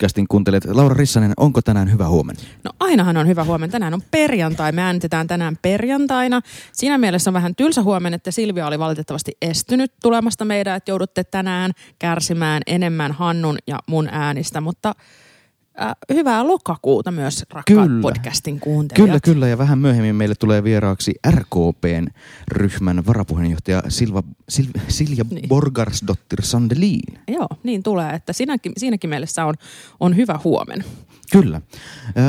Podcastin kuuntelijat. Laura Rissanen, onko tänään hyvä huomenta? No ainahan on hyvä huomenta. Tänään on perjantai. Me äänitetään tänään perjantaina. Siinä mielessä on vähän tylsä huomenna, että Silvia oli valitettavasti estynyt tulemasta meidän, että joudutte tänään kärsimään enemmän Hannun ja mun äänistä, mutta äh, hyvää lokakuuta myös rakkaat Kyllä. podcastin kuuntelijat. Kyllä, kyllä. Ja vähän myöhemmin meille tulee vieraaksi RKPn ryhmän varapuheenjohtaja Silva, Sil, Silja niin. Borgarsdottir Sandelin. Joo, niin tulee, että siinäkin, siinäkin mielessä on, on hyvä huomenna. Kyllä.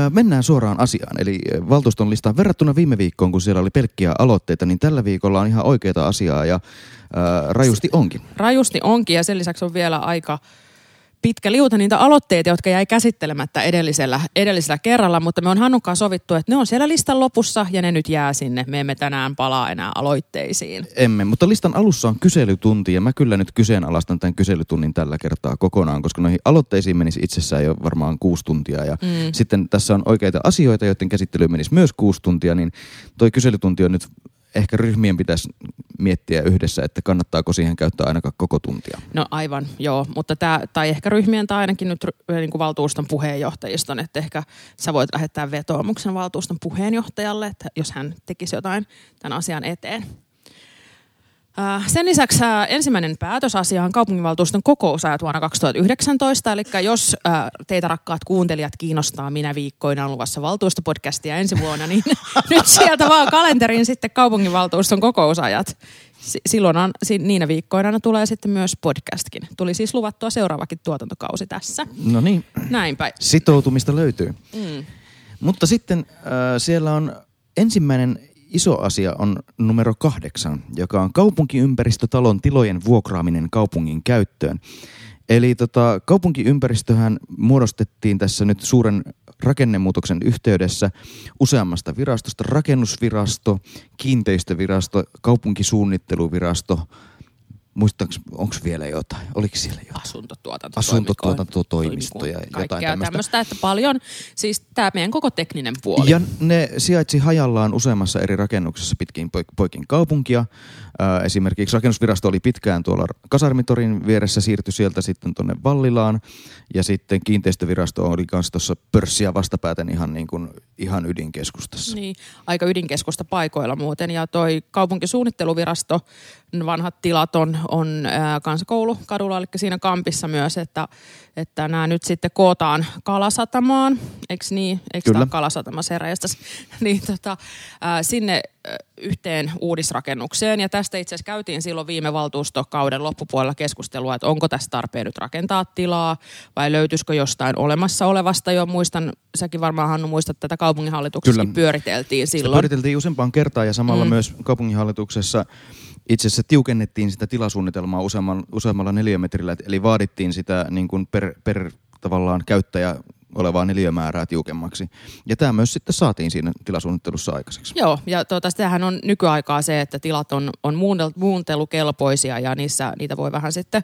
Mennään suoraan asiaan. Eli valtuuston listaan verrattuna viime viikkoon, kun siellä oli pelkkiä aloitteita, niin tällä viikolla on ihan oikeita asiaa ja ö, rajusti onkin. Rajusti onkin ja sen lisäksi on vielä aika pitkä liuta niitä aloitteita, jotka jäi käsittelemättä edellisellä, edellisellä kerralla, mutta me on Hannunkaan sovittu, että ne on siellä listan lopussa ja ne nyt jää sinne. Me emme tänään palaa enää aloitteisiin. Emme, mutta listan alussa on kyselytunti ja mä kyllä nyt kyseenalaistan tämän kyselytunnin tällä kertaa kokonaan, koska noihin aloitteisiin menisi itsessään jo varmaan kuusi tuntia ja mm. sitten tässä on oikeita asioita, joiden käsittelyyn menisi myös kuusi tuntia, niin toi kyselytunti on nyt ehkä ryhmien pitäisi miettiä yhdessä, että kannattaako siihen käyttää ainakaan koko tuntia. No aivan, joo, mutta tämä, tai ehkä ryhmien tai ainakin nyt niin kuin valtuuston puheenjohtajiston, että ehkä sä voit lähettää vetoomuksen valtuuston puheenjohtajalle, että jos hän tekisi jotain tämän asian eteen. Äh, Sen lisäksi äh, ensimmäinen päätösasia on kaupunginvaltuuston kokousajat vuonna 2019. Eli jos äh, teitä rakkaat kuuntelijat kiinnostaa minä viikkoina on luvassa valtuustopodcastia ensi vuonna, niin nyt sieltä vaan kalenteriin sitten kaupunginvaltuuston kokousajat. Si- Silloin on, niinä viikkoina tulee sitten myös podcastkin. Tuli siis luvattua seuraavakin tuotantokausi tässä. No niin, Näin päin. sitoutumista löytyy. Mm. Mutta sitten äh, siellä on ensimmäinen iso asia on numero kahdeksan, joka on kaupunkiympäristötalon tilojen vuokraaminen kaupungin käyttöön. Eli tota, kaupunkiympäristöhän muodostettiin tässä nyt suuren rakennemuutoksen yhteydessä useammasta virastosta. Rakennusvirasto, kiinteistövirasto, kaupunkisuunnitteluvirasto. Muistaaks, onko vielä jotain? Oliko siellä jotain? asuntotuotanto. Asuntotuotantotoimisto ja jotain Kaikkea tämmöistä. tämmöistä, että paljon, siis tämä meidän koko tekninen puoli. Ja ne sijaitsi hajallaan useammassa eri rakennuksessa pitkin poik- poikin kaupunkia. Ää, esimerkiksi rakennusvirasto oli pitkään tuolla kasarmitorin vieressä, siirtyi sieltä sitten tuonne Vallilaan. Ja sitten kiinteistövirasto oli kanssa tuossa pörssiä vastapääten ihan, niin kuin, ihan ydinkeskustassa. Niin, aika ydinkeskusta paikoilla muuten. Ja toi kaupunkisuunnitteluvirasto, vanhat tilat on, on ää, kansakoulukadulla, eli siinä kampissa myös, että, että nämä nyt sitten kootaan Kalasatamaan, eikö niin? Eikö Kyllä. tämä Kalasatama Seräjästäs? niin tota, sinne yhteen uudisrakennukseen. Ja tästä itse asiassa käytiin silloin viime valtuustokauden loppupuolella keskustelua, että onko tässä tarpeen nyt rakentaa tilaa vai löytyisikö jostain olemassa olevasta jo. Muistan, säkin varmaan Hannu muistat, tätä kaupunginhallituksessa pyöriteltiin Sitä silloin. pyöriteltiin useampaan kertaan ja samalla. Mm. myös kaupunginhallituksessa itse asiassa tiukennettiin sitä tilasuunnitelmaa useammalla, neliömetrillä, et- eli vaadittiin sitä niin kuin per, per tavallaan käyttäjä olevaa neliömäärää tiukemmaksi. Ja tämä myös sitten saatiin siinä tilasuunnittelussa aikaiseksi. Joo, ja tuota, tämähän on nykyaikaa se, että tilat on, on muuntelukelpoisia ja niissä, niitä voi vähän sitten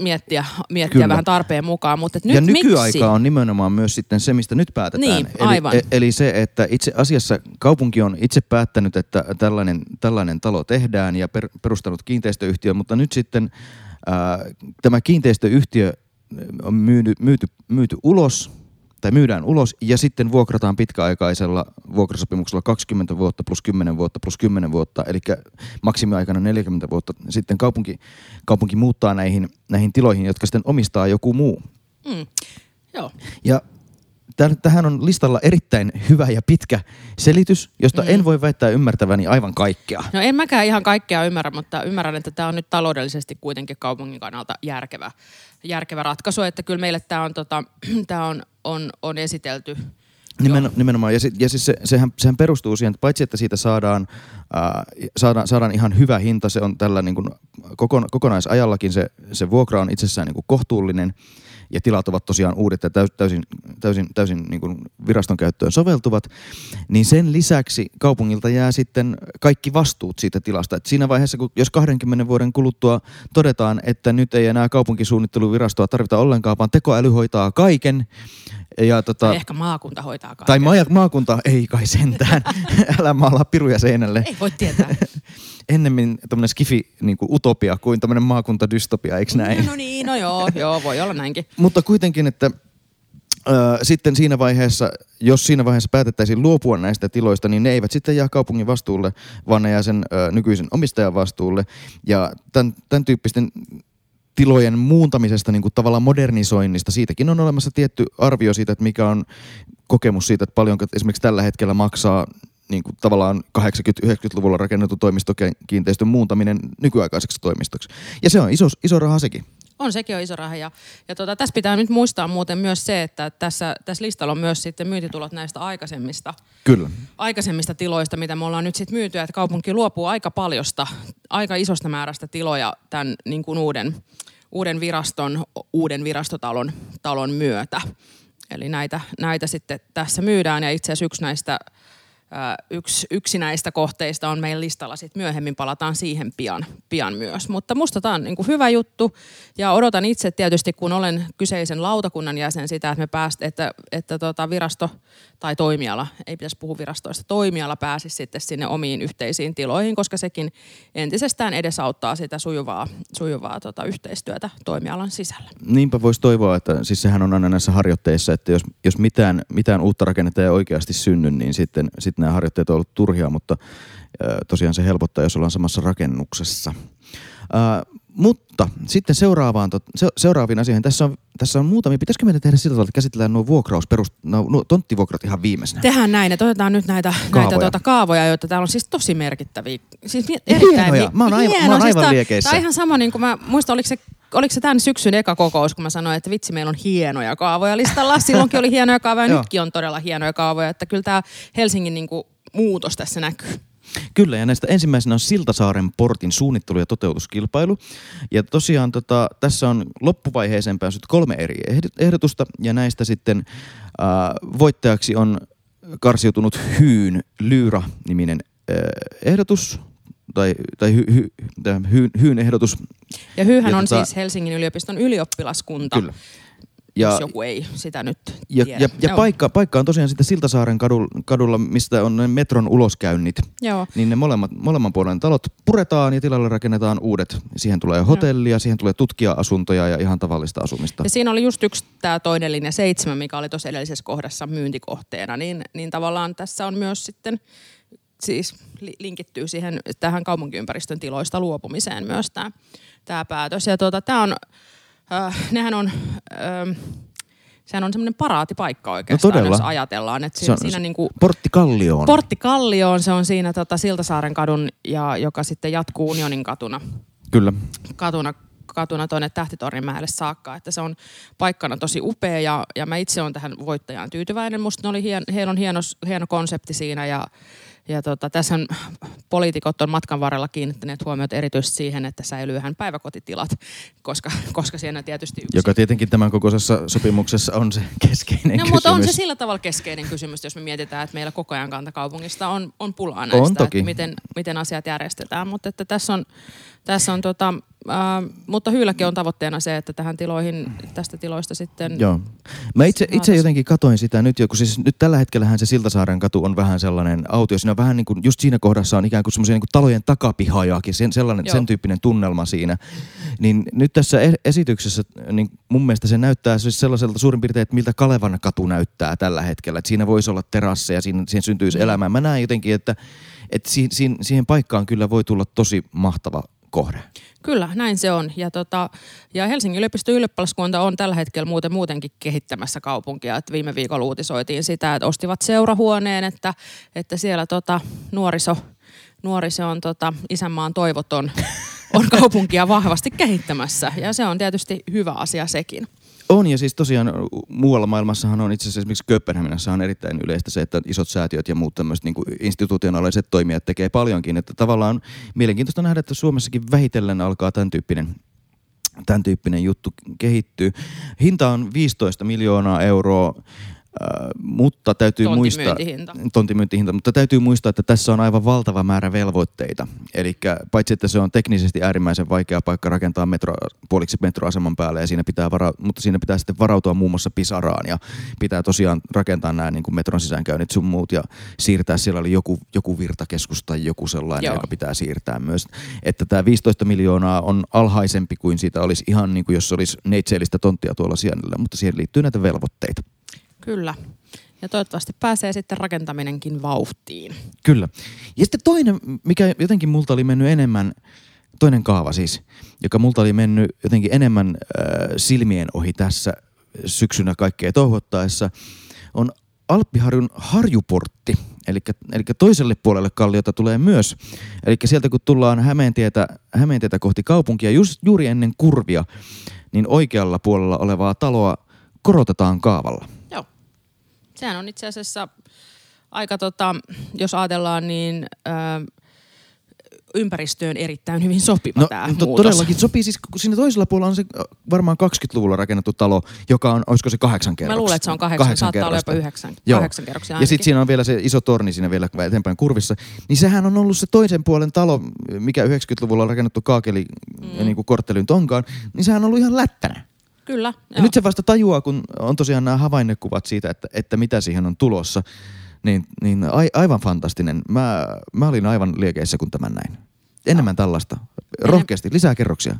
miettiä, miettiä Kyllä. vähän tarpeen mukaan. Mutta et ja nyt miksi? nykyaika on nimenomaan myös sitten se, mistä nyt päätetään. Niin, eli, aivan. e- eli se, että itse asiassa kaupunki on itse päättänyt, että tällainen, tällainen talo tehdään ja per, perustanut kiinteistöyhtiö, mutta nyt sitten ää, tämä kiinteistöyhtiö on myyty, myyty, myyty ulos tai myydään ulos ja sitten vuokrataan pitkäaikaisella vuokrasopimuksella 20 vuotta plus 10 vuotta plus 10 vuotta, eli maksimiaikana 40 vuotta. Sitten kaupunki, kaupunki muuttaa näihin, näihin tiloihin, jotka sitten omistaa joku muu. Mm. Joo. Ja tähän on listalla erittäin hyvä ja pitkä selitys, josta mm. en voi väittää ymmärtäväni aivan kaikkea. No en mäkään ihan kaikkea ymmärrä, mutta ymmärrän, että tämä on nyt taloudellisesti kuitenkin kaupungin kannalta järkevä, järkevä ratkaisu. Että kyllä meille tämä on, tota, tää on, on, on esitelty Nimen, nimenomaan. Ja, sit, ja siis se, sehän, sehän perustuu siihen, että paitsi että siitä saadaan, ää, saadaan, saadaan ihan hyvä hinta, se on tällä niin kuin kokon, kokonaisajallakin se, se vuokra on itsessään niin kuin kohtuullinen ja tilat ovat tosiaan uudet ja täys, täysin, täysin, täysin niin kuin viraston käyttöön soveltuvat, niin sen lisäksi kaupungilta jää sitten kaikki vastuut siitä tilasta. Et siinä vaiheessa, kun jos 20 vuoden kuluttua todetaan, että nyt ei enää kaupunkisuunnitteluvirastoa tarvita ollenkaan, vaan tekoäly hoitaa kaiken, ja tota, Tai ehkä maakunta hoitaa tai kaiken. maa, maakunta, ei kai sentään, älä maalaa piruja seinälle. Ei voi tietää. Ennemmin tämmöinen skifi niin kuin utopia kuin tämmöinen maakuntadystopia, eikö näin? No niin, no joo, joo, voi olla näinkin. Mutta kuitenkin, että sitten siinä vaiheessa, jos siinä vaiheessa päätettäisiin luopua näistä tiloista, niin ne eivät sitten jää kaupungin vastuulle, vaan ne jää sen öö, nykyisen omistajan vastuulle. Ja tämän, tämän tyyppisten tilojen muuntamisesta, niin kuin tavallaan modernisoinnista, siitäkin on olemassa tietty arvio siitä, että mikä on kokemus siitä, että paljonko esimerkiksi tällä hetkellä maksaa niin kuin tavallaan 80-90-luvulla rakennettu toimistokiinteistön muuntaminen nykyaikaiseksi toimistoksi. Ja se on iso, iso raha sekin. On, sekin on iso raha. Ja, ja tota, tässä pitää nyt muistaa muuten myös se, että tässä, tässä listalla on myös sitten myyntitulot näistä aikaisemmista, Kyllä. aikaisemmista tiloista, mitä me ollaan nyt sitten myyty. Että kaupunki luopuu aika paljosta, aika isosta määrästä tiloja tämän niin kuin uuden, uuden viraston, uuden virastotalon talon myötä. Eli näitä, näitä sitten tässä myydään ja itse asiassa yksi näistä yksi, yksi näistä kohteista on meidän listalla sitten myöhemmin, palataan siihen pian, pian myös. Mutta musta tämä on niin kuin hyvä juttu ja odotan itse tietysti, kun olen kyseisen lautakunnan jäsen sitä, että me pääst, että, että tota virasto tai toimiala, ei pitäisi puhua virastoista, toimiala pääsisi sitten sinne omiin yhteisiin tiloihin, koska sekin entisestään edesauttaa sitä sujuvaa, sujuvaa tota yhteistyötä toimialan sisällä. Niinpä voisi toivoa, että siis sehän on aina näissä harjoitteissa, että jos, jos mitään, mitään uutta rakennetta ei oikeasti synny, niin sitten, sitten nämä harjoitteet on ollut turhia, mutta tosiaan se helpottaa, jos ollaan samassa rakennuksessa. Uh, mutta sitten seuraavaan, se, seuraaviin asioihin. Tässä on, tässä on muutamia. Pitäisikö meidän tehdä sillä tavalla, että käsitellään nuo vuokrausperust, no, nuo tonttivuokrat ihan viimeisenä? Tehdään näin, että otetaan nyt näitä kaavoja, näitä tuota, kaavoja joita täällä on siis tosi merkittäviä. Siis erittäin hienoja. Mä oon aivan, hieno. mä oon aivan siis liekeissä. Tämä on ihan sama, niin kuin mä muistan, oliko se oliko se tämän syksyn eka kokous, kun mä sanoin, että vitsi, meillä on hienoja kaavoja listalla. Silloinkin oli hienoja kaavoja, nytkin on todella hienoja kaavoja. Että kyllä tämä Helsingin niin kuin, muutos tässä näkyy. Kyllä, ja näistä ensimmäisenä on Siltasaaren portin suunnittelu- ja toteutuskilpailu. Ja tosiaan tota, tässä on loppuvaiheeseen päässyt kolme eri ehdotusta, ja näistä sitten äh, voittajaksi on karsiutunut Hyyn Lyyra-niminen äh, ehdotus, tai, tai hy, hy, hy, Hyyn ehdotus. Ja Hyyhän ja on tota, siis Helsingin yliopiston ylioppilaskunta. Kyllä ja, jos joku ei sitä nyt ja, tiedä. Ja, ja paikka, paikka on tosiaan sitten Siltasaaren kadulla, kadulla mistä on ne metron uloskäynnit. Joo. Niin ne molemmat, molemman puolen talot puretaan ja tilalle rakennetaan uudet. Siihen tulee hotellia, Joo. siihen tulee tutkija-asuntoja ja ihan tavallista asumista. Ja siinä oli just yksi tämä toinen linja seitsemän, mikä oli tuossa edellisessä kohdassa myyntikohteena. Niin, niin tavallaan tässä on myös sitten siis linkittyy siihen tähän kaupunkiympäristön tiloista luopumiseen myös tämä, tämä päätös. Ja tuota, tämä on äh, nehän on... Äh, sehän on semmoinen paraatipaikka oikeastaan, no jos ajatellaan. Että se on, siinä niinku, Portti Kallioon. Portti Kallioon, se on siinä tota, Siltasaaren kadun, ja, joka sitten jatkuu Unionin katuna. Kyllä. Katuna, katuna tuonne Tähtitornimäelle saakka. Että se on paikkana tosi upea ja, ja mä itse olen tähän voittajaan tyytyväinen. Musta oli hien, heillä on hieno, hieno konsepti siinä ja ja tota, tässä poliitikot on matkan varrella kiinnittäneet huomiota erityisesti siihen, että säilyy hän päiväkotitilat, koska, koska siinä tietysti yksi... Joka tietenkin tämän kokoisessa sopimuksessa on se keskeinen no, kysymys. mutta on se sillä tavalla keskeinen kysymys, jos me mietitään, että meillä koko ajan kantakaupungista on, on pulaa näistä, on toki. Että miten, miten asiat järjestetään. Mutta että tässä on, tässä on tota, äh, mutta Hyylläkin on tavoitteena se, että tähän tiloihin, tästä tiloista sitten... Joo. Mä itse, itse jotenkin katoin sitä nyt, kun siis nyt tällä hetkellähän se Siltasaaren katu on vähän sellainen autio. Siinä vähän niin kuin, just siinä kohdassa on ikään kuin semmoisia niin talojen takapihajakin, sen, sellainen, sen tyyppinen tunnelma siinä. Niin nyt tässä e- esityksessä, niin mun mielestä se näyttää siis sellaiselta suurin piirtein, että miltä Kalevan katu näyttää tällä hetkellä. Että siinä voisi olla terasseja, siinä, siinä syntyisi mm. elämää. Mä näen jotenkin, että, että siihen, siihen paikkaan kyllä voi tulla tosi mahtava kohde. Kyllä, näin se on. Ja, tota, ja Helsingin yliopiston ylioppilaskunta on tällä hetkellä muuten muutenkin kehittämässä kaupunkia. Et viime viikolla uutisoitiin sitä, että ostivat seurahuoneen, että, että siellä tota, nuoriso, nuoriso on tota, isänmaan toivoton on kaupunkia vahvasti kehittämässä. Ja se on tietysti hyvä asia sekin. On ja siis tosiaan muualla maailmassahan on itse asiassa esimerkiksi Kööpenhaminassa on erittäin yleistä se, että isot säätiöt ja muut tämmöiset niin institutionaaliset toimijat tekee paljonkin. Että tavallaan mielenkiintoista nähdä, että Suomessakin vähitellen alkaa tämän tyyppinen tämän tyyppinen juttu kehittyy. Hinta on 15 miljoonaa euroa mutta täytyy muistaa, Tontimyyntihinta. tontimyyntihinta, mutta täytyy muistaa, että tässä on aivan valtava määrä velvoitteita. Eli paitsi, että se on teknisesti äärimmäisen vaikea paikka rakentaa metro, puoliksi metroaseman päälle, ja siinä pitää vara, mutta siinä pitää sitten varautua muun muassa pisaraan, ja pitää tosiaan rakentaa nämä niin kuin metron sisäänkäynnit sun muut, ja siirtää, siellä oli joku, joku virtakeskus tai joku sellainen, Joo. joka pitää siirtää myös. Että tämä 15 miljoonaa on alhaisempi kuin siitä olisi ihan niin kuin jos olisi neitseellistä tonttia tuolla sijainnilla, mutta siihen liittyy näitä velvoitteita. Kyllä. Ja toivottavasti pääsee sitten rakentaminenkin vauhtiin. Kyllä. Ja sitten toinen, mikä jotenkin multa oli mennyt enemmän, toinen kaava siis, joka multa oli mennyt jotenkin enemmän äh, silmien ohi tässä syksynä kaikkea touhottaessa, on Alppiharjun harjuportti. Eli, eli toiselle puolelle kalliota tulee myös. Eli sieltä kun tullaan Hämeentietä, Hämeentietä kohti kaupunkia just, juuri ennen kurvia, niin oikealla puolella olevaa taloa korotetaan kaavalla. Sehän on itse asiassa aika, tota, jos ajatellaan, niin ö, ympäristöön erittäin hyvin sopiva No tämä to, muutos. todellakin sopii siis, siinä toisella puolella on se varmaan 20-luvulla rakennettu talo, joka on, olisiko se kahdeksan kerroksista? Mä luulen, että se on kahdeksan, saattaa olla jopa kerrosta. yhdeksän, Joo. kahdeksan kerroksia Ja ainakin. sitten siinä on vielä se iso torni siinä vielä eteenpäin kurvissa. Niin sehän on ollut se toisen puolen talo, mikä 90-luvulla on rakennettu kaakeli mm. ja niin kuin korttelyn tonkaan, niin sehän on ollut ihan lättänä. Kyllä. Ja nyt se vasta tajuaa, kun on tosiaan nämä havainnekuvat siitä, että, että mitä siihen on tulossa. Niin, niin a, aivan fantastinen. Mä, mä olin aivan liekeissä, kun tämän näin. Enemmän tällaista. Rohkeasti, lisää kerroksia.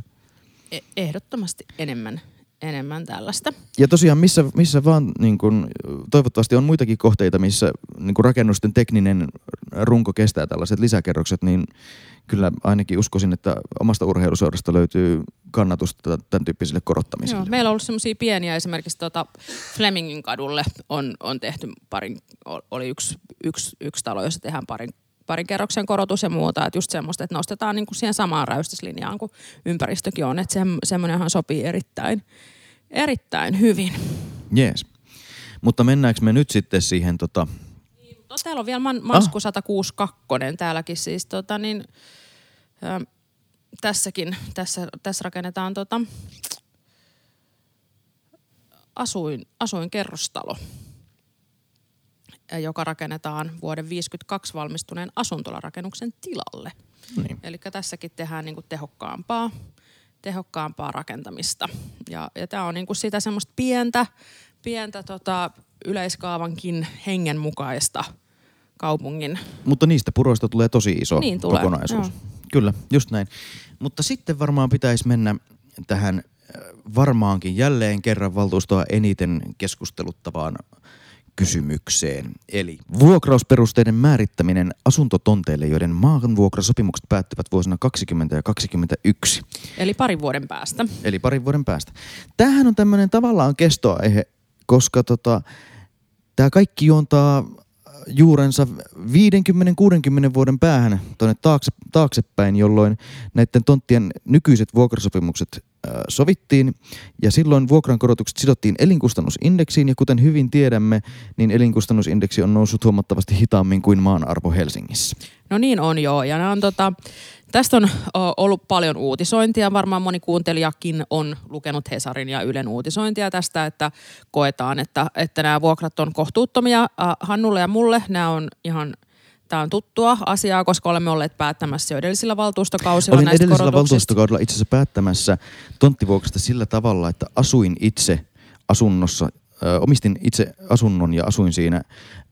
E- ehdottomasti enemmän, enemmän tällaista. Ja tosiaan missä, missä vaan niin kun, toivottavasti on muitakin kohteita, missä niin kun rakennusten tekninen runko kestää tällaiset lisäkerrokset, niin kyllä ainakin uskoisin, että omasta urheiluseurasta löytyy kannatusta tämän tyyppisille korottamisille. Joo, meillä on ollut semmoisia pieniä, esimerkiksi tota Flemingin kadulle on, on tehty parin, oli yksi, yksi, yksi talo, jossa tehdään parin, parin kerroksen korotus ja muuta. Että just semmoista, että nostetaan niin kuin siihen samaan räystyslinjaan kuin ympäristökin on. Että se, semmoinenhan sopii erittäin, erittäin hyvin. Jees. Mutta mennäänkö me nyt sitten siihen tota, No, täällä on vielä man, Masku 162 täälläkin siis tota niin, tässäkin, tässä, tässä rakennetaan tota, asuin, asuinkerrostalo, ö, joka rakennetaan vuoden 52 valmistuneen asuntolarakennuksen tilalle. niin. Eli tässäkin tehdään niinku tehokkaampaa, tehokkaampaa rakentamista. Ja, ja tämä on niinku sitä semmoista pientä, pientä tota, yleiskaavankin hengen mukaista kaupungin. Mutta niistä puroista tulee tosi iso Niin tulee, kokonaisuus. joo. Kyllä, just näin. Mutta sitten varmaan pitäisi mennä tähän äh, varmaankin jälleen kerran valtuustoa eniten keskusteluttavaan kysymykseen. Eli vuokrausperusteiden määrittäminen asuntotonteille, joiden maanvuokrasopimukset päättyvät vuosina 20 ja 21. Eli parin vuoden päästä. Eli parin vuoden päästä. Tämähän on tämmöinen tavallaan kestoaihe, koska tota, tämä kaikki juontaa juurensa 50-60 vuoden päähän tuonne taakse, taaksepäin, jolloin näiden tonttien nykyiset vuokrasopimukset sovittiin ja silloin vuokrankorotukset sidottiin elinkustannusindeksiin ja kuten hyvin tiedämme, niin elinkustannusindeksi on noussut huomattavasti hitaammin kuin maan arvo Helsingissä. No niin on joo. Ja on tota, tästä on o, ollut paljon uutisointia. Varmaan moni kuuntelijakin on lukenut Hesarin ja Ylen uutisointia tästä, että koetaan, että, että nämä vuokrat on kohtuuttomia. Hannulle ja mulle nämä on ihan Tämä on tuttua asiaa, koska olemme olleet päättämässä jo edellisillä valtuustokausilla Olin näistä edellisellä valtuustokaudella itse asiassa päättämässä tonttivuokrasta sillä tavalla, että asuin itse asunnossa, ö, omistin itse asunnon ja asuin siinä,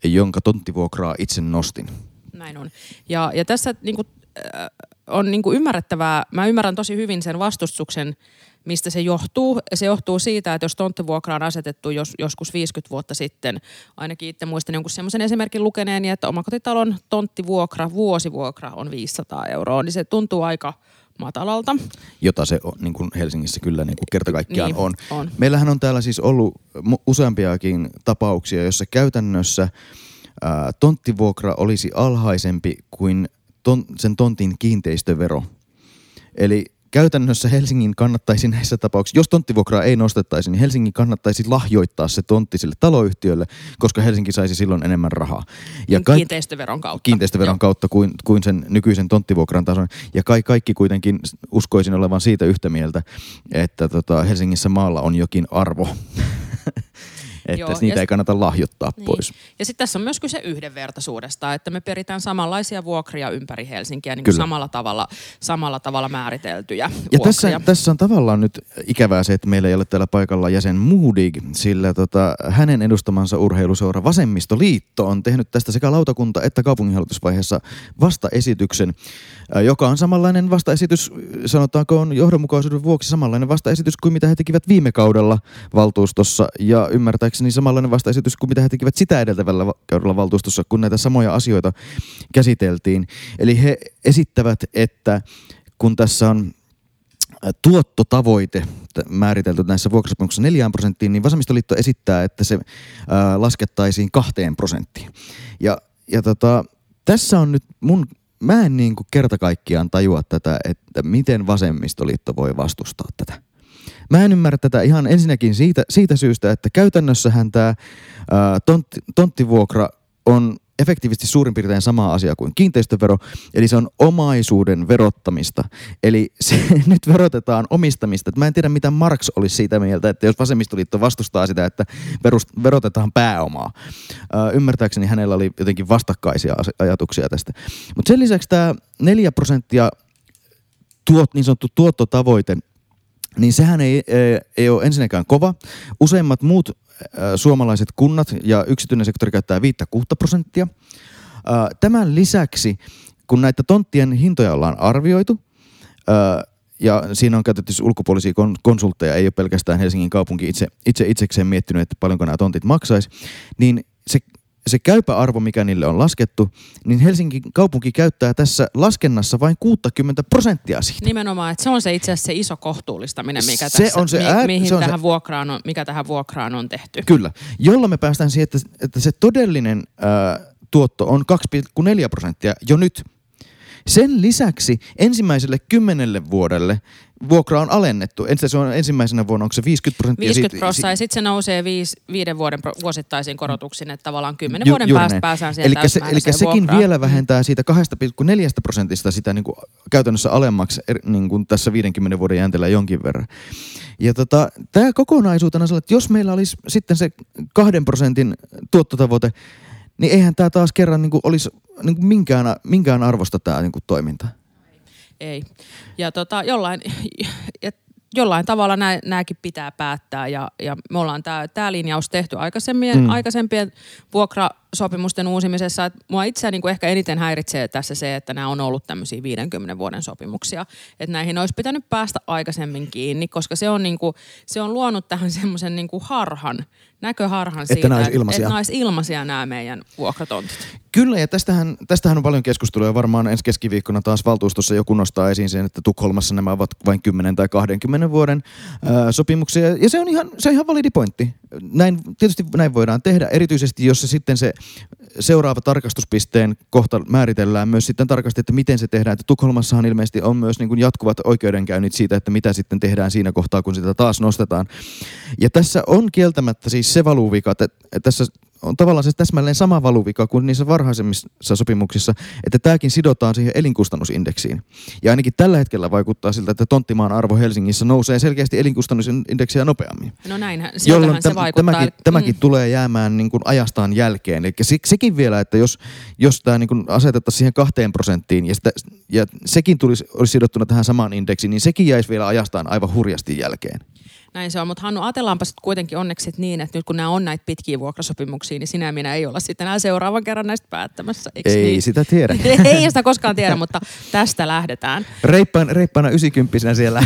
jonka tonttivuokraa itse nostin. Näin on. Ja, ja tässä niin kuin, äh, on niin kuin ymmärrettävää, mä ymmärrän tosi hyvin sen vastustuksen, mistä se johtuu. Se johtuu siitä, että jos tonttivuokra on asetettu jos, joskus 50 vuotta sitten, ainakin itse muistan jonkun semmoisen esimerkin lukeneeni, että omakotitalon tonttivuokra, vuosivuokra on 500 euroa, niin se tuntuu aika matalalta. jota se on, niin kuin Helsingissä kyllä niin kuin kerta kaikkiaan Niin, on. on. Meillähän on täällä siis ollut useampiakin tapauksia, jossa käytännössä ää, tonttivuokra olisi alhaisempi kuin ton, sen tontin kiinteistövero. Eli käytännössä Helsingin kannattaisi näissä tapauksissa, jos tonttivuokraa ei nostettaisi, niin Helsingin kannattaisi lahjoittaa se tontti sille taloyhtiölle, koska Helsinki saisi silloin enemmän rahaa. Ja kaik- kiinteistöveron kautta. kiinteistöveron kautta kuin, kuin sen nykyisen tonttivuokran tason. Ja kai, kaikki kuitenkin uskoisin olevan siitä yhtä mieltä, että tota, Helsingissä maalla on jokin arvo. että Joo, niitä ei kannata lahjoittaa Niin. pois. Ja sitten tässä on myös kyse yhdenvertaisuudesta, että me peritään samanlaisia vuokria ympäri Helsinkiä, niin kuin samalla tavalla, samalla tavalla määriteltyjä Ja tässä, tässä on tavallaan nyt ikävää se, että meillä ei ole täällä paikalla jäsen Moodig, sillä tota, hänen edustamansa urheiluseura Vasemmistoliitto on tehnyt tästä sekä lautakunta- että kaupunginhallitusvaiheessa vastaesityksen, joka on samanlainen vastaesitys, sanotaanko on johdonmukaisuuden vuoksi samanlainen vastaesitys kuin mitä he tekivät viime kaudella valtuustossa ja ymmärtääkseni samanlainen vastaesitys kuin mitä he tekivät sitä edeltävällä kaudella valtuustossa, kun näitä samoja asioita käsiteltiin. Eli he esittävät, että kun tässä on tuottotavoite määritelty näissä vuokrasopimuksissa 4 prosenttiin, niin vasemmistoliitto esittää, että se ää, laskettaisiin kahteen prosenttiin. Ja, ja tota, tässä on nyt mun, mä en niin kuin kerta kaikkiaan tajua tätä, että miten vasemmistoliitto voi vastustaa tätä. Mä en ymmärrä tätä ihan ensinnäkin siitä, siitä syystä, että käytännössähän tämä tontti, tonttivuokra on efektiivisesti suurin piirtein sama asia kuin kiinteistövero, eli se on omaisuuden verottamista. Eli se nyt verotetaan omistamista. Mä en tiedä, mitä Marx olisi siitä mieltä, että jos vasemmistoliitto vastustaa sitä, että verotetaan pääomaa. Ää, ymmärtääkseni hänellä oli jotenkin vastakkaisia as- ajatuksia tästä. Mutta sen lisäksi tämä 4 prosenttia tuot, niin sanottu tuottotavoite, niin sehän ei, ei, ei ole ensinnäkään kova. Useimmat muut äh, suomalaiset kunnat ja yksityinen sektori käyttää 5-6 prosenttia. Tämän lisäksi, kun näitä tonttien hintoja ollaan arvioitu, ja siinä on käytetty ulkopuolisia kon- konsultteja, ei ole pelkästään Helsingin kaupunki itse, itse itsekseen miettinyt, että paljonko nämä tontit maksaisi, niin se, se käypä arvo, mikä niille on laskettu, niin Helsingin kaupunki käyttää tässä laskennassa vain 60 prosenttia siitä. Nimenomaan, että se on se itse asiassa se iso kohtuullistaminen, mikä Se tässä, on se mi, ää- mihin se on se- tähän vuokraan on, mikä tähän vuokraan on tehty. Kyllä, jolla me päästään siihen, että, että se todellinen ää, tuotto on 2,4 prosenttia jo nyt. Sen lisäksi ensimmäiselle kymmenelle vuodelle vuokra on alennettu. Ensin se on ensimmäisenä vuonna, onko se 50 prosenttia? 50 siitä- prosenttia ja sitten se nousee viis, viiden vuoden pro- vuosittaisiin korotuksiin, että tavallaan kymmenen Ju- vuoden juuri päästä pääsään siihen Elikkä se, elikkä täysimääräiseen sekin vuokraan. vielä vähentää siitä 2,4 prosentista sitä niin kuin käytännössä alemmaksi er, niin kuin tässä 50 vuoden jänteellä jonkin verran. Ja tota, tämä kokonaisuutena on että jos meillä olisi sitten se kahden prosentin tuottotavoite, niin eihän tämä taas kerran niin kuin olisi niin kuin minkään, minkään arvosta tämä niin kuin toiminta. Ei. Ja tota, jollain, et, jollain tavalla nä, nämäkin pitää päättää ja, ja me ollaan tämä linjaus tehty aikaisempien, Mm. aikaisempien vuokrasopimusten uusimisessa. Et mua itseä niin ehkä eniten häiritsee tässä se, että nämä on ollut tämmöisiä 50 vuoden sopimuksia. Että näihin olisi pitänyt päästä aikaisemmin kiinni, koska se on, niin kuin, se on luonut tähän semmoisen niin harhan, näköharhan Että siitä, nämä olisi ilmaisia. että nämä olisi ilmaisia nämä meidän vuokratontit. Kyllä, ja tästähän, tästähän on paljon keskustelua, ja varmaan ensi keskiviikkona taas valtuustossa joku nostaa esiin sen, että Tukholmassa nämä ovat vain 10 tai 20 vuoden ää, sopimuksia, ja se on ihan, se on ihan validi pointti. Näin, tietysti näin voidaan tehdä, erityisesti jos se sitten se seuraava tarkastuspisteen kohta määritellään myös sitten tarkasti, että miten se tehdään. Että Tukholmassahan ilmeisesti on myös niin kuin jatkuvat oikeudenkäynnit siitä, että mitä sitten tehdään siinä kohtaa, kun sitä taas nostetaan. Ja tässä on kieltämättä siis se valuvika, että, tässä on tavallaan se täsmälleen sama valuvika kuin niissä varhaisemmissa sopimuksissa, että tämäkin sidotaan siihen elinkustannusindeksiin. Ja ainakin tällä hetkellä vaikuttaa siltä, että tonttimaan arvo Helsingissä nousee selkeästi elinkustannusindeksiä nopeammin. No näinhän, se täm- vaikuttaa. tämäkin, tämäkin mm. tulee jäämään niin kuin ajastaan jälkeen. Eli se, sekin vielä, että jos, jos tämä niin kuin asetettaisiin siihen kahteen prosenttiin ja, sitä, ja sekin tulisi, olisi sidottuna tähän samaan indeksiin, niin sekin jäisi vielä ajastaan aivan hurjasti jälkeen. Näin se on, mutta Hannu, ajatellaanpa sitten kuitenkin onneksi sit niin, että nyt kun nämä on näitä pitkiä vuokrasopimuksia, niin sinä ja minä ei olla sitten enää seuraavan kerran näistä päättämässä. Eiks Ei niin? sitä tiedä. ei sitä koskaan tiedä, mutta tästä lähdetään. Reippaan, reippaana 90 siellä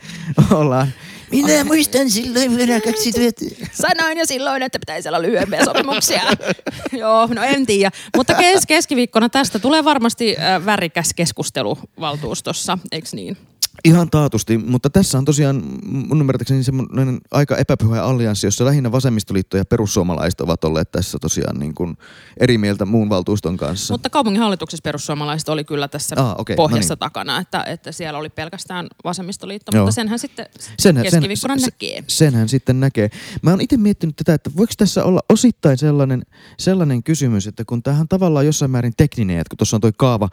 ollaan. Minä muistan silloin vuonna 2000. Sanoin jo silloin, että pitäisi olla lyhyempiä sopimuksia. Joo, no en tiedä. Mutta kes- keskiviikkona tästä tulee varmasti äh, värikäs keskustelu valtuustossa, eikö niin? Ihan taatusti, mutta tässä on tosiaan mun ymmärtääkseni semmoinen aika epäpyhä allianssi, jossa lähinnä vasemmistoliitto ja perussuomalaiset ovat olleet tässä tosiaan niin kuin eri mieltä muun valtuuston kanssa. Mutta kaupunginhallituksessa perussuomalaiset oli kyllä tässä Ah, okei, pohjassa no niin. takana, että, että siellä oli pelkästään vasemmistoliitto, Joo. mutta senhän sitten Senhän, keskiviikkona sen, näkee. Senhän sitten näkee. Mä oon itse miettinyt tätä, että voiko tässä olla osittain sellainen, sellainen kysymys, että kun tämähän tavallaan jossain määrin tekninen, että kun tuossa on toi kaava,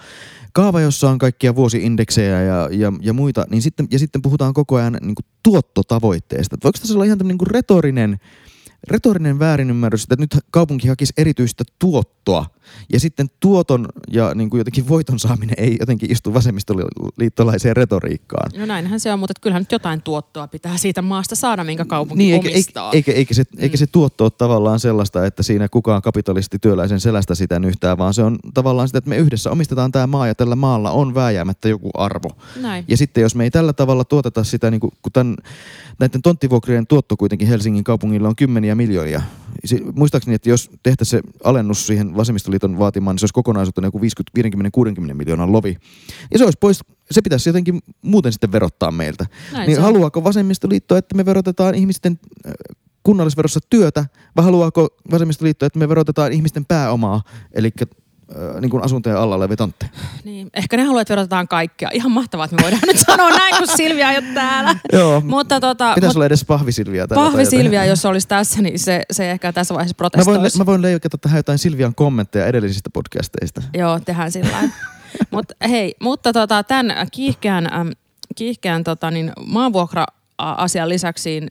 kaava, jossa on kaikkia vuosiindeksejä ja, ja, ja muita, niin sitten, ja sitten puhutaan koko ajan niin kuin tuottotavoitteesta. Voiko tässä olla ihan tämmöinen niin retorinen retorinen väärinymmärrys, että nyt kaupunki hakisi erityistä tuottoa. Ja sitten tuoton ja niin kuin jotenkin voiton saaminen ei jotenkin istu vasemmistoliittolaiseen retoriikkaan. No näinhän se on, mutta kyllähän nyt jotain tuottoa pitää siitä maasta saada, minkä kaupunki Niin, eikä, omistaa. eikä, eikä, eikä, se, eikä se tuotto ole tavallaan sellaista, että siinä kukaan kapitalisti työläisen selästä sitä nyhtää, vaan se on tavallaan sitä, että me yhdessä omistetaan tämä maa ja tällä maalla on vääjäämättä joku arvo. Näin. Ja sitten jos me ei tällä tavalla tuoteta sitä, niin kuin, kun tämän, näiden tonttivuokrien tuotto kuitenkin Helsingin kaupungilla on kymmeniä miljoonia. Muistaakseni, että jos tehtäisiin se alennus siihen vasemmistoliiton vaatimaan, niin se olisi kokonaisuutena joku 50-60 miljoonan lovi. Ja se olisi pois, se pitäisi jotenkin muuten sitten verottaa meiltä. Näin niin haluaako vasemmistoliitto, että me verotetaan ihmisten äh, kunnallisverossa työtä, vai haluaako vasemmistoliitto, että me verotetaan ihmisten pääomaa, eli niin kuin asuntojen alla olevia tontteja? Niin. Ehkä ne haluaa, että verotetaan kaikkea. Ihan mahtavaa, että me voidaan nyt sanoa näin, kun Silvia ei ole täällä. Joo, Mutta tota, Pitäisi mut olla edes pahvisilviä täällä. tai Pahvi jotain. Silvia, jos olisi tässä, niin se, se ehkä tässä vaiheessa Mä voin, protestoisi. mä voin leikata tähän jotain Silvian kommentteja edellisistä podcasteista. Joo, tehdään sillä. Mut, hei, mutta tota, tämän kiihkeän, äm, kiihkeän tota, niin maanvuokra-asian lisäksi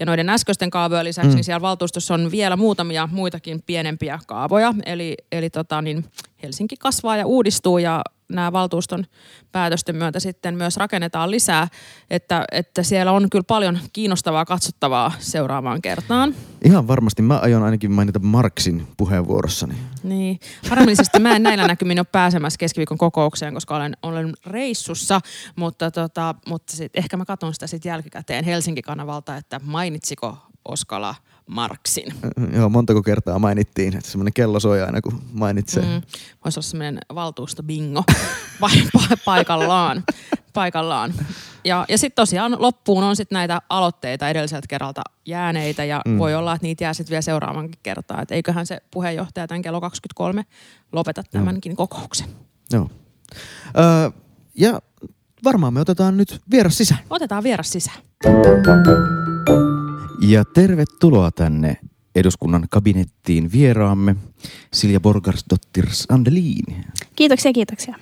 ja noiden äskeisten kaavojen lisäksi, mm. niin siellä valtuustossa on vielä muutamia muitakin pienempiä kaavoja. Eli, eli tota, niin Helsinki kasvaa ja uudistuu ja nämä valtuuston päätösten myötä sitten myös rakennetaan lisää. Että, että siellä on kyllä paljon kiinnostavaa katsottavaa seuraavaan kertaan. Ihan varmasti. Mä aion ainakin mainita Marksin puheenvuorossani. Niin. Harmillisesti mä en näillä näkymin ole pääsemässä keskiviikon kokoukseen, koska olen, olen reissussa, mutta, tota, mutta sit, ehkä mä katson sitä sitten jälkikäteen Helsinki-kanavalta, että mainitsiko Oskala Marksin. Joo, montako kertaa mainittiin, että semmoinen kello soi aina, kun mainitsee. Mm. Mm. Voisi olla semmoinen valtuustobingo pa- pa- paikallaan. paikallaan. Ja, ja sitten tosiaan loppuun on sitten näitä aloitteita edelliseltä kerralta jääneitä ja mm. voi olla, että niitä jää sitten vielä seuraavankin kertaa. Et eiköhän se puheenjohtaja tämän kello 23 lopeta tämänkin kokouksen. Joo. Öö, ja varmaan me otetaan nyt vieras sisään. Otetaan vieras sisään. Ja tervetuloa tänne eduskunnan kabinettiin vieraamme Silja Borgarsdottir Andelin. Kiitoksia, kiitoksia.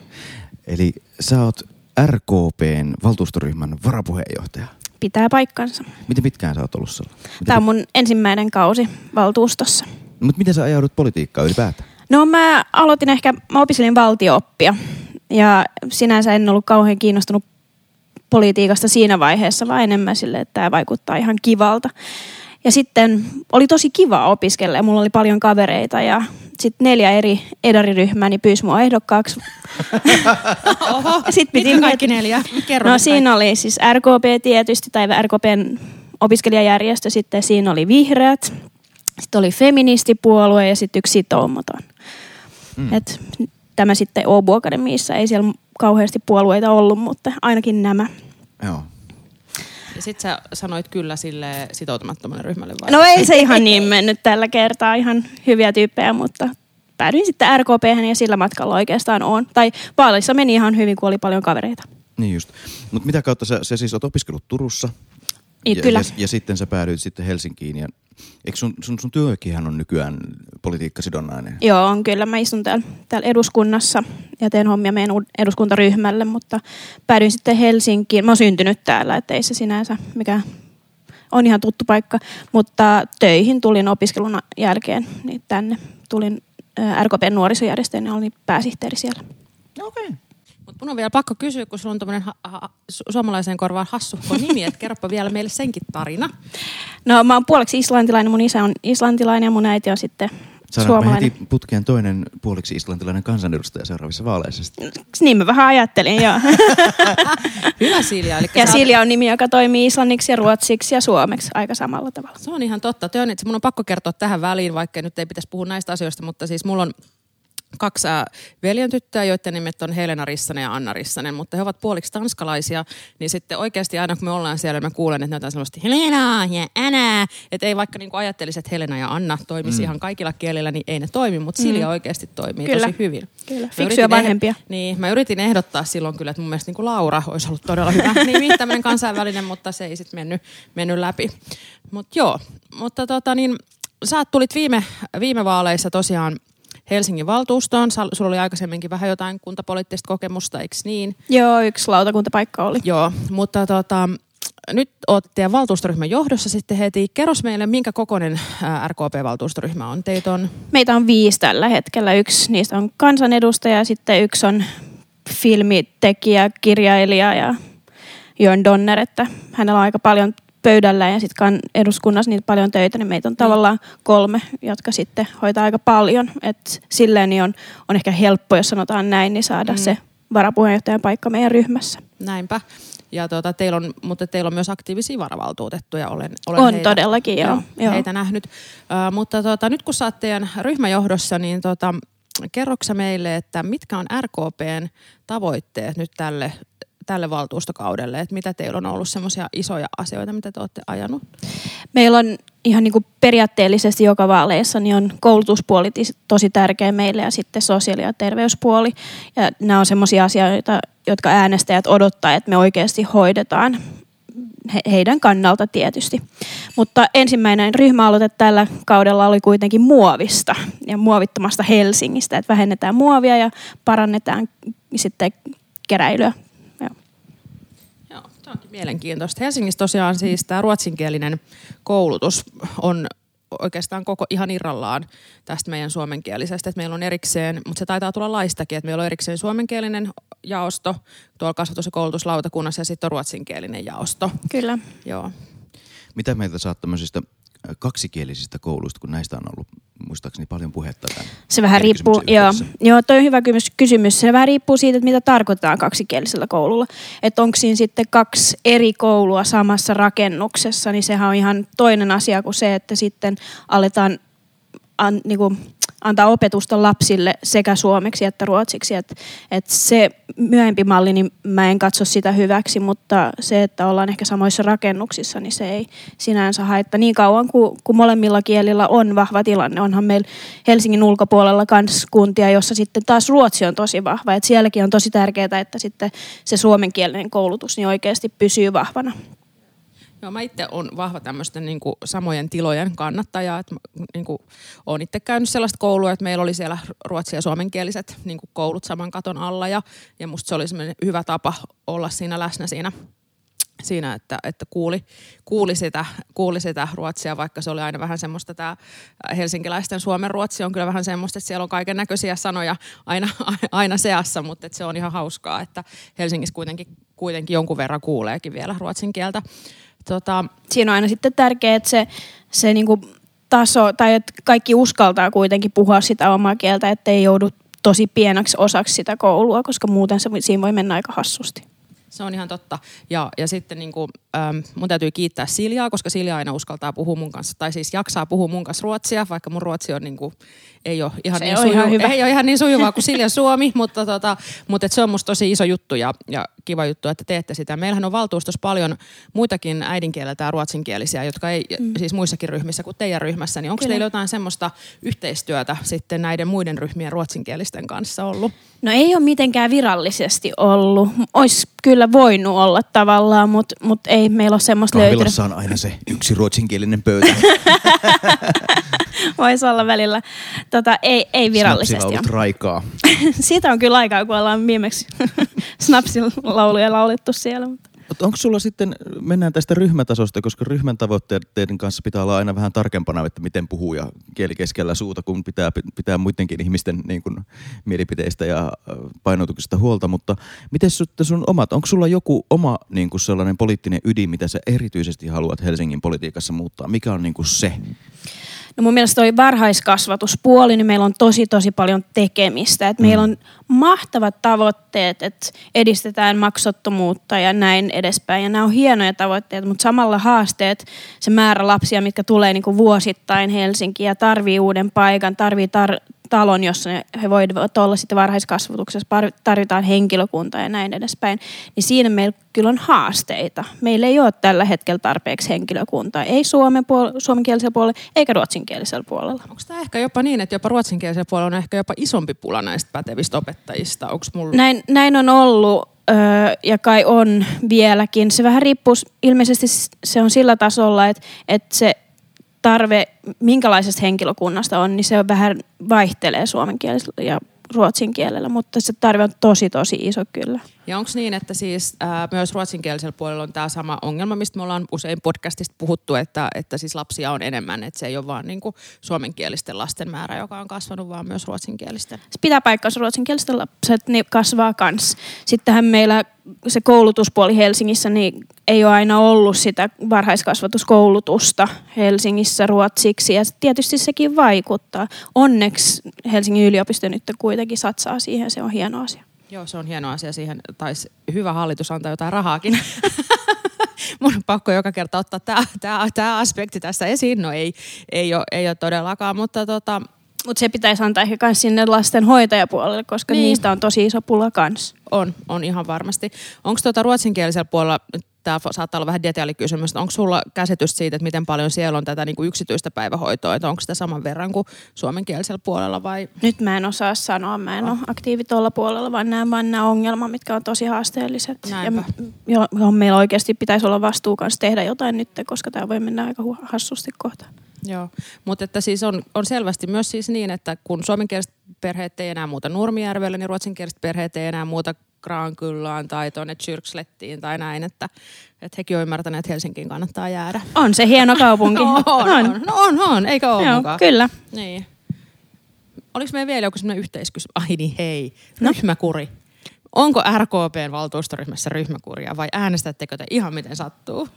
Eli sä oot RKPn valtuustoryhmän varapuheenjohtaja. Pitää paikkansa. Miten pitkään sä oot ollut siellä? Tämä on mun ensimmäinen kausi valtuustossa. Mutta miten sä ajaudut politiikkaan ylipäätään? No mä aloitin ehkä, mä opiskelin valtiooppia ja sinänsä en ollut kauhean kiinnostunut politiikasta siinä vaiheessa, vaan enemmän sille, että tämä vaikuttaa ihan kivalta. Ja sitten oli tosi kiva opiskella ja mulla oli paljon kavereita ja sitten neljä eri edariryhmää niin pyysi mua ehdokkaaksi. Oho, Sit piti mitkä kaikki neljä? Kerro No siinä oli siis RKP tietysti, tai RKPn opiskelijajärjestö, sitten siinä oli vihreät, sitten oli feministipuolue ja sitten yksi sitoumaton. Mm. Et tämä sitten Åbo Akademiissa ei siellä kauheasti puolueita ollut, mutta ainakin nämä. Joo. Ja sit sä sanoit kyllä sille sitoutumattomalle ryhmälle vai? No ei se ihan niin mennyt tällä kertaa, ihan hyviä tyyppejä, mutta päädyin sitten RKP ja sillä matkalla oikeastaan on. Tai vaaleissa meni ihan hyvin, kun oli paljon kavereita. Niin just. Mutta mitä kautta sä, sä siis oot opiskellut Turussa? Niin, ja, kyllä. Ja, ja, sitten sä päädyit sitten Helsinkiin. Ja, eikö sun, sun, sun työkihän on nykyään politiikkasidonnainen? Joo, on kyllä. Mä istun täällä, täällä eduskunnassa ja teen hommia meidän eduskuntaryhmälle, mutta päädyin sitten Helsinkiin. Mä oon syntynyt täällä, ettei se sinänsä mikä on ihan tuttu paikka, mutta töihin tulin opiskelun jälkeen niin tänne. Tulin ää, RKPn nuorisojärjestöön ja olin pääsihteeri siellä. Okei. Okay. Mutta mun on vielä pakko kysyä, kun sulla on tämmöinen ha- ha- su- suomalaiseen korvaan hassuhko nimi, että kerropa vielä meille senkin tarina. No mä oon puoleksi islantilainen, mun isä on islantilainen ja mun äiti on sitten Saadaanpa suomalainen. heti putkeen toinen puoliksi islantilainen kansanedustaja seuraavissa vaaleissa. sitten. Niin mä vähän ajattelin, joo. Hyvä Silja. Eli Ja sä- Silja on nimi, joka toimii islanniksi ja ruotsiksi ja suomeksi aika samalla tavalla. Se on ihan totta. Työn, mun on pakko kertoa tähän väliin, vaikka nyt ei pitäisi puhua näistä asioista, mutta siis mulla on kaksi ää, veljen tyttöä, joiden nimet on Helena Rissanen ja Anna Rissanen, mutta he ovat puoliksi tanskalaisia, niin sitten oikeasti aina kun me ollaan siellä, mä kuulen, että ne jotain sellaista Helena ja Anna, että ei vaikka niin ajattelisi, että Helena ja Anna toimisi mm. ihan kaikilla kielillä, niin ei ne toimi, mutta Silja oikeasti toimii Kyllä. tosi hyvin. Kyllä, fiksuja vanhempia. niin, mä yritin ehdottaa silloin kyllä, että mun mielestä niin kuin Laura olisi ollut todella hyvä nimi, tämmöinen kansainvälinen, mutta se ei sitten mennyt, mennyt läpi. Mutta joo, mutta tota niin, sä tulit viime, viime vaaleissa tosiaan Helsingin valtuustoon. Sulla oli aikaisemminkin vähän jotain kuntapoliittista kokemusta, eikö niin? Joo, yksi lautakuntapaikka oli. Joo, mutta tota, nyt olette valtuustoryhmän johdossa sitten heti. Kerros meille, minkä kokoinen RKP-valtuustoryhmä on? Teitä on... Meitä on viisi tällä hetkellä. Yksi niistä on kansanedustaja, sitten yksi on filmitekijä, kirjailija ja Jörn Donner, että hänellä on aika paljon pöydällä ja sitten eduskunnassa niitä paljon töitä, niin meitä on tavallaan kolme, jotka sitten hoitaa aika paljon. Et silleen niin on, on ehkä helppo, jos sanotaan näin, niin saada mm. se varapuheenjohtajan paikka meidän ryhmässä. Näinpä. Ja tuota, teillä on, mutta teillä on myös aktiivisia varavaltuutettuja. Olen, olen on heitä, todellakin, joo. joo. Heitä nähnyt. Uh, mutta tuota, nyt kun saat teidän ryhmäjohdossa, niin tuota, kerroksä meille, että mitkä on RKPn tavoitteet nyt tälle tälle valtuustokaudelle, että mitä teillä on ollut semmoisia isoja asioita, mitä te olette ajanut? Meillä on ihan niin kuin periaatteellisesti joka vaaleissa niin on koulutuspuoli tosi tärkeä meille ja sitten sosiaali- ja terveyspuoli. Ja nämä on semmoisia asioita, jotka äänestäjät odottaa, että me oikeasti hoidetaan he, heidän kannalta tietysti. Mutta ensimmäinen ryhmäaloite tällä kaudella oli kuitenkin muovista ja muovittomasta Helsingistä, että vähennetään muovia ja parannetaan sitten keräilyä mielenkiintoista. Helsingissä tosiaan siis tämä ruotsinkielinen koulutus on oikeastaan koko ihan irrallaan tästä meidän suomenkielisestä. Että meillä on erikseen, mutta se taitaa tulla laistakin, että meillä on erikseen suomenkielinen jaosto tuolla kasvatus- ja koulutuslautakunnassa ja sitten on ruotsinkielinen jaosto. Kyllä. Joo. Mitä meiltä saat tämmöisistä kaksikielisistä kouluista, kun näistä on ollut muistaakseni paljon puhetta Se vähän riippuu, joo, joo, toi on hyvä kysymys. Se vähän riippuu siitä, että mitä tarkoitetaan kaksikielisellä koululla. Että onko siinä sitten kaksi eri koulua samassa rakennuksessa, niin sehän on ihan toinen asia kuin se, että sitten aletaan an, niin kuin, antaa opetusta lapsille sekä suomeksi että ruotsiksi. Et, et se myöhempi malli, niin mä en katso sitä hyväksi, mutta se, että ollaan ehkä samoissa rakennuksissa, niin se ei sinänsä haittaa. Niin kauan kuin, kuin molemmilla kielillä on vahva tilanne, onhan meillä Helsingin ulkopuolella myös kuntia, jossa sitten taas ruotsi on tosi vahva. Et sielläkin on tosi tärkeää, että sitten se suomenkielinen koulutus niin oikeasti pysyy vahvana. Joo, mä itse olen vahva tämmöisten niin samojen tilojen kannattaja. Että, niin kuin, olen itse käynyt sellaista koulua, että meillä oli siellä ruotsi- ja suomenkieliset niin kuin, koulut saman katon alla. Ja, ja musta se oli hyvä tapa olla siinä läsnä siinä siinä, että, että kuuli, kuuli, sitä, kuuli sitä ruotsia, vaikka se oli aina vähän semmoista, tämä helsinkiläisten suomen ruotsi on kyllä vähän semmoista, että siellä on kaiken näköisiä sanoja aina, aina seassa, mutta että se on ihan hauskaa, että Helsingissä kuitenkin, kuitenkin jonkun verran kuuleekin vielä ruotsin kieltä. Tota... Siinä on aina sitten tärkeää, että se, se niinku taso, tai että kaikki uskaltaa kuitenkin puhua sitä omaa kieltä, ettei joudu tosi pieneksi osaksi sitä koulua, koska muuten se, siinä voi mennä aika hassusti. Se on ihan totta. Ja, ja sitten niin kuin, ähm, mun täytyy kiittää Siljaa, koska Silja aina uskaltaa puhua mun kanssa, tai siis jaksaa puhua mun kanssa ruotsia, vaikka mun ruotsi on niin kuin, ei ole ihan, niin, suju, ihan hyvä. ei ole ihan niin sujuvaa kuin Silja Suomi, mutta, tota, mutta et se on musta tosi iso juttu ja, ja kiva juttu, että teette sitä. Meillähän on valtuustossa paljon muitakin äidinkieleltä ruotsinkielisiä, jotka ei mm. siis muissakin ryhmissä kuin teidän ryhmässä, niin onko teillä jotain semmoista yhteistyötä sitten näiden muiden ryhmien ruotsinkielisten kanssa ollut? No ei ole mitenkään virallisesti ollut. Olisi kyllä voinut olla tavallaan, mutta, mutta ei meillä ole semmoista Kahvilassa löytynyt. on aina se yksi ruotsinkielinen pöytä. Voisi olla välillä. Tota, ei, ei virallisesti. Snapsilla raikaa. Siitä on kyllä aikaa, kun ollaan viimeksi Snapsin lauluja laulettu siellä. Mutta. Onko sulla sitten, mennään tästä ryhmätasosta, koska ryhmän tavoitteiden kanssa pitää olla aina vähän tarkempana, että miten puhuu ja kieli keskellä suuta, kun pitää, pitää muidenkin ihmisten niin kun, mielipiteistä ja painotuksista huolta. Mutta miten sitten sun omat, onko sulla joku oma niin kun sellainen poliittinen ydin, mitä sä erityisesti haluat Helsingin politiikassa muuttaa? Mikä on niin kun se? No mun mielestä toi varhaiskasvatuspuoli, niin meillä on tosi tosi paljon tekemistä. Et mm. Meillä on mahtavat tavoitteet, että edistetään maksottomuutta ja näin edespäin. Ja nämä on hienoja tavoitteita, mutta samalla haasteet, se määrä lapsia, mitkä tulee niin kuin vuosittain Helsinkiin ja tarvii uuden paikan, tarvii tar- talon, jossa he voivat olla sitten varhaiskasvatuksessa, tarvitaan henkilökuntaa ja näin edespäin, niin siinä meillä kyllä on haasteita. Meillä ei ole tällä hetkellä tarpeeksi henkilökuntaa, ei suomen puol- suomenkielisellä puolella eikä ruotsinkielisellä puolella. Onko tämä ehkä jopa niin, että jopa ruotsinkielisellä puolella on ehkä jopa isompi pula näistä pätevistä opettajista? Onko mulla... näin, näin on ollut öö, ja kai on vieläkin. Se vähän riippuu, ilmeisesti se on sillä tasolla, että, että se tarve minkälaisesta henkilökunnasta on, niin se vähän vaihtelee suomen kielellä ja ruotsin kielellä, mutta se tarve on tosi tosi iso kyllä. Ja onko niin, että siis ää, myös ruotsinkielisellä puolella on tämä sama ongelma, mistä me ollaan usein podcastista puhuttu, että, että siis lapsia on enemmän, että se ei ole vaan niinku suomenkielisten lasten määrä, joka on kasvanut, vaan myös ruotsinkielisten. Se pitää paikkansa ruotsinkieliset lapset, niin kasvaa kans. Sittenhän meillä se koulutuspuoli Helsingissä, niin ei ole aina ollut sitä varhaiskasvatuskoulutusta Helsingissä ruotsiksi ja tietysti sekin vaikuttaa. Onneksi Helsingin yliopisto nyt kuitenkin satsaa siihen, se on hieno asia. Joo, se on hieno asia siihen. Taisi hyvä hallitus antaa jotain rahaakin. Mun on pakko joka kerta ottaa tämä, tämä, tämä aspekti tässä esiin. No ei, ei, ole, ei ole todellakaan, mutta tota, Mutta se pitäisi antaa ehkä myös sinne lastenhoitajapuolelle, koska Niin. niistä on tosi iso pula kanssa. on, on ihan varmasti. Onko tuota ruotsinkielisellä puolella, tämä saattaa olla vähän detaljikysymys, onko sulla käsitys siitä, että miten paljon siellä on tätä niin kuin yksityistä päivähoitoa, että onko sitä saman verran kuin suomenkielisellä puolella vai? Nyt mä en osaa sanoa, mä en ole aktiivi tuolla puolella, vaan näen vaan nämä ongelmat, mitkä on tosi haasteelliset. Näinpä. Ja jo- johon meillä oikeasti pitäisi olla vastuu kanssa tehdä jotain nyt, koska tämä voi mennä aika hassusti kohtaan. Joo, mutta että siis on, on selvästi myös siis niin, että kun suomenkieliset perheet ei enää muuta Nurmijärvelle, niin ruotsinkieliset perheet ei enää muuta Graankyllaan tai tuonne Kyrkslettiin tai näin, että, että hekin on ymmärtäneet, että Helsinkiin kannattaa jäädä. On se hieno kaupunki. on, on, no on, on, eikö ole Joo, mukaan? kyllä. Niin. Oliko meillä vielä joku sellainen yhteiskysymys? Ai niin hei, ryhmäkuri. Onko RKPn valtuustoryhmässä ryhmäkuria vai äänestättekö te ihan miten sattuu?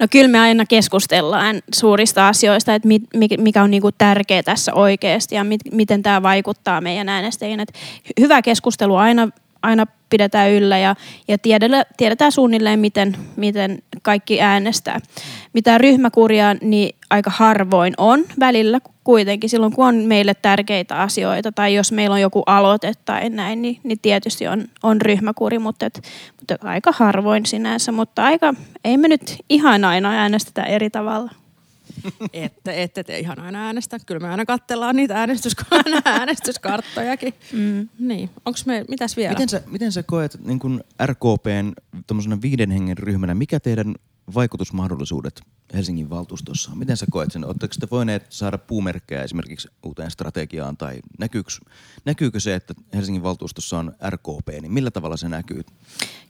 No kyllä me aina keskustellaan suurista asioista, että mi- mi- mikä on niinku tärkeä tässä oikeasti ja mit- miten tämä vaikuttaa meidän äänestäjiin. Et hyvä keskustelu aina, aina pidetään yllä ja, ja tiedellä, tiedetään suunnilleen, miten, miten kaikki äänestää. Mitä ryhmäkuria, niin aika harvoin on välillä kuitenkin silloin, kun on meille tärkeitä asioita tai jos meillä on joku aloite tai näin, niin, niin tietysti on, on ryhmäkuri, mutta, et, mutta aika harvoin sinänsä, mutta aika, ei me nyt ihan aina äänestetä eri tavalla. Ette, ette te ihan aina äänestä. Kyllä me aina katsellaan niitä äänestys, äänestyskarttojakin. Mm. Niin. Onks me, mitäs vielä? Miten sä, miten sä koet niin kun RKPn viiden hengen ryhmänä, mikä teidän vaikutusmahdollisuudet Helsingin valtuustossa? Miten sä koet sen? Oletteko te voineet saada puumerkkejä esimerkiksi uuteen strategiaan tai näkyykö, näkyykö se, että Helsingin valtuustossa on RKP, niin millä tavalla se näkyy?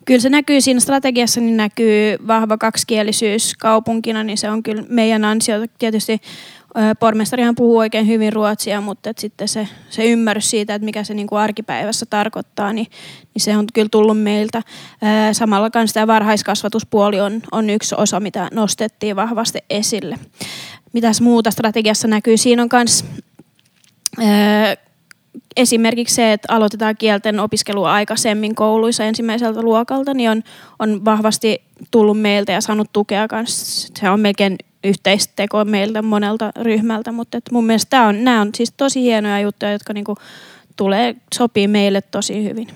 Kyllä se näkyy siinä strategiassa, niin näkyy vahva kaksikielisyys kaupunkina, niin se on kyllä meidän ansiota. Tietysti pormestarihan puhuu oikein hyvin ruotsia, mutta et sitten se, se ymmärrys siitä, että mikä se niin kuin arkipäivässä tarkoittaa, niin, niin se on kyllä tullut meiltä. Samalla kanssa tämä varhaiskasvatuspuoli on, on yksi osa, mitä nostettiin vahvasti esille. Mitäs muuta strategiassa näkyy? Siinä on myös esimerkiksi se, että aloitetaan kielten opiskelua aikaisemmin kouluissa ensimmäiseltä luokalta, niin on, on vahvasti tullut meiltä ja saanut tukea kanssa. Se on melkein yhteisteko meiltä monelta ryhmältä, mutta et mun mielestä on, nämä on siis tosi hienoja juttuja, jotka niinku tulee, sopii meille tosi hyvin.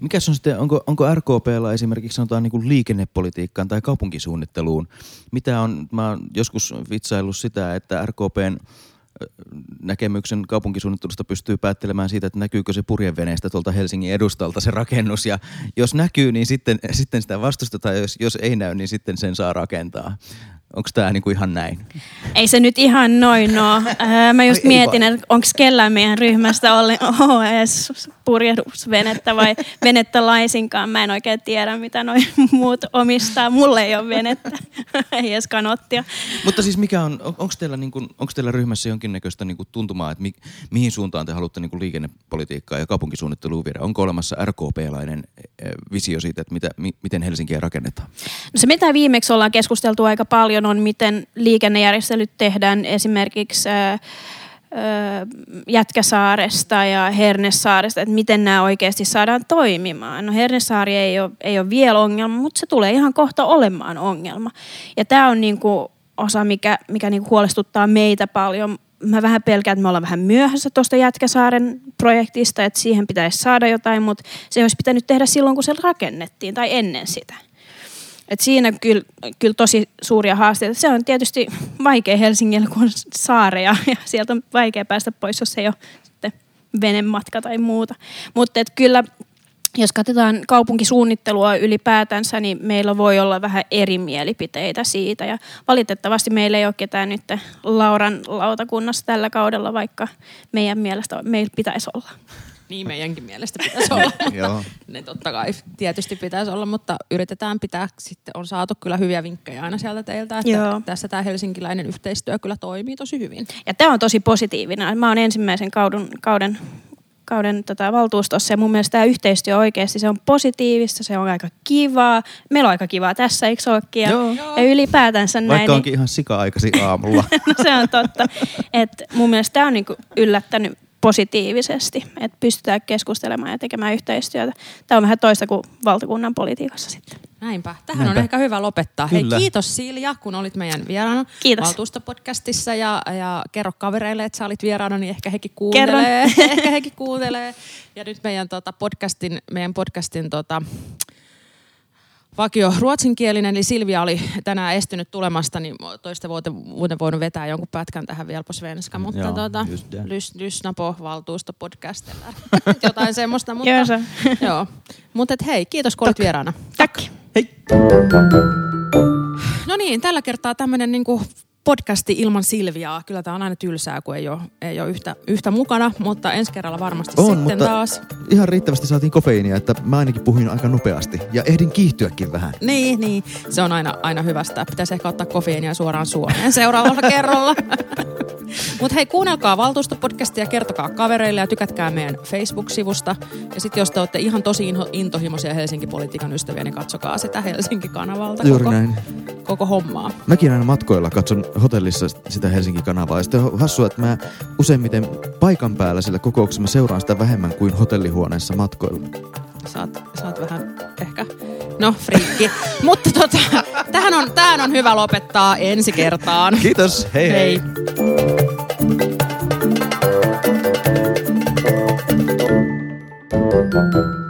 Mikä on sitten, onko, onko RKPlla esimerkiksi sanotaan niin kuin liikennepolitiikkaan tai kaupunkisuunnitteluun? Mitä on, mä oon joskus vitsaillut sitä, että RKPn näkemyksen kaupunkisuunnittelusta pystyy päättelemään siitä, että näkyykö se purjeveneestä tuolta Helsingin edustalta se rakennus. Ja jos näkyy, niin sitten, sitten sitä vastustetaan, jos, jos ei näy, niin sitten sen saa rakentaa. Onko tämä niinku ihan näin? Ei se nyt ihan noin no. Mä just Ai mietin, että onko kellään meidän ryhmästä ollen OS purjehdusvenettä vai venettä laisinkaan. Mä en oikein tiedä, mitä noin muut omistaa. Mulle ei ole venettä, ei edes kanottia. Mutta siis mikä on, on onko teillä, niinku, onko teillä ryhmässä jonkinnäköistä niinku tuntumaa, että mi, mihin suuntaan te haluatte niinku liikennepolitiikkaa ja kaupunkisuunnittelua viedä? Onko olemassa RKP-lainen eh, visio siitä, että mitä, mi, miten Helsinkiä rakennetaan? No se, mitä viimeksi ollaan keskusteltu aika paljon, on miten liikennejärjestelyt tehdään esimerkiksi Jätkäsaaresta ja Hernesaaresta, että miten nämä oikeasti saadaan toimimaan. No Hernesaari ei ole, ei ole vielä ongelma, mutta se tulee ihan kohta olemaan ongelma. Ja tämä on niinku osa, mikä, mikä niinku huolestuttaa meitä paljon. Mä vähän pelkään, että me ollaan vähän myöhässä tuosta Jätkäsaaren projektista, että siihen pitäisi saada jotain, mutta se olisi pitänyt tehdä silloin, kun se rakennettiin tai ennen sitä. Et siinä kyllä, kyllä tosi suuria haasteita. Se on tietysti vaikea Helsingillä, kun on saareja ja sieltä on vaikea päästä pois, jos ei ole sitten venematka tai muuta. Mutta kyllä, jos katsotaan kaupunkisuunnittelua ylipäätänsä, niin meillä voi olla vähän eri mielipiteitä siitä. Ja valitettavasti meillä ei ole ketään nyt Lauran lautakunnassa tällä kaudella, vaikka meidän mielestä meillä pitäisi olla. Niin meidänkin mielestä pitäisi olla. Joo. ne totta kai tietysti pitäisi olla, mutta yritetään pitää. Sitten on saatu kyllä hyviä vinkkejä aina sieltä teiltä, että Joo. tässä tämä helsinkiläinen yhteistyö kyllä toimii tosi hyvin. Ja tämä on tosi positiivinen. Mä oon ensimmäisen kauden, kauden, kauden tota, valtuustossa ja mun mielestä tämä yhteistyö oikeasti se on positiivista, se on aika kivaa. Meillä on aika kivaa tässä, eikö olekin? Ja, Joo. ja ylipäätänsä näin. Vaikka niin- onkin ihan sika-aikaisin aamulla. No se on totta. Et mun mielestä tämä on niinku yllättänyt positiivisesti, että pystytään keskustelemaan ja tekemään yhteistyötä. Tämä on vähän toista kuin valtakunnan politiikassa sitten. Näinpä. Tähän Näinpä. on ehkä hyvä lopettaa. Kyllä. Hei, kiitos Silja, kun olit meidän vieraana Kiitos. valtuustopodcastissa ja, ja kerro kavereille, että sä olit vieraana, niin ehkä hekin kuuntelee. ehkä hekin kuuntelee. Ja nyt meidän tota, podcastin, meidän podcastin tota, vakio ruotsinkielinen, eli Silvia oli tänään estynyt tulemasta, niin toista vuotta muuten voinut vetää jonkun pätkän tähän vielä svenska, mutta Joo, tota, det. lys, på valtuustopodcast eller jotain semmoista. Mutta, Joo, se. joo. Mutta et hei, kiitos kun olit vieraana. Tack. No niin, tällä kertaa tämmöinen niinku podcasti ilman Silviaa. Kyllä tämä on aina tylsää, kun ei ole, ei ole yhtä, yhtä mukana, mutta ensi kerralla varmasti On, sitten mutta taas. ihan riittävästi saatiin kofeiinia, että mä ainakin puhuin aika nopeasti. Ja ehdin kiihtyäkin vähän. Niin, niin. Se on aina, aina hyvästä. Pitäisi ehkä ottaa kofeiinia suoraan Suomeen seuraavalla kerralla. Mutta hei, kuunnelkaa valtuustopodcastia, kertokaa kavereille ja tykätkää meidän Facebook-sivusta. Ja sitten jos te olette ihan tosi intohimoisia Helsinki-politiikan ystäviä, niin katsokaa sitä Helsinki-kanavalta Juuri koko, näin. koko hommaa. Mäkin aina matkoilla katson hotellissa sitä Helsinki-kanavaa. Ja sitten on hassua, että mä useimmiten paikan päällä sillä kokouksessa mä seuraan sitä vähemmän kuin hotellihuoneessa matkoilla. Saat, saat vähän ehkä, no friikki. Mutta tota, tähän on, tähän on hyvä lopettaa ensi kertaan. Kiitos, hei hei! Hei. hei.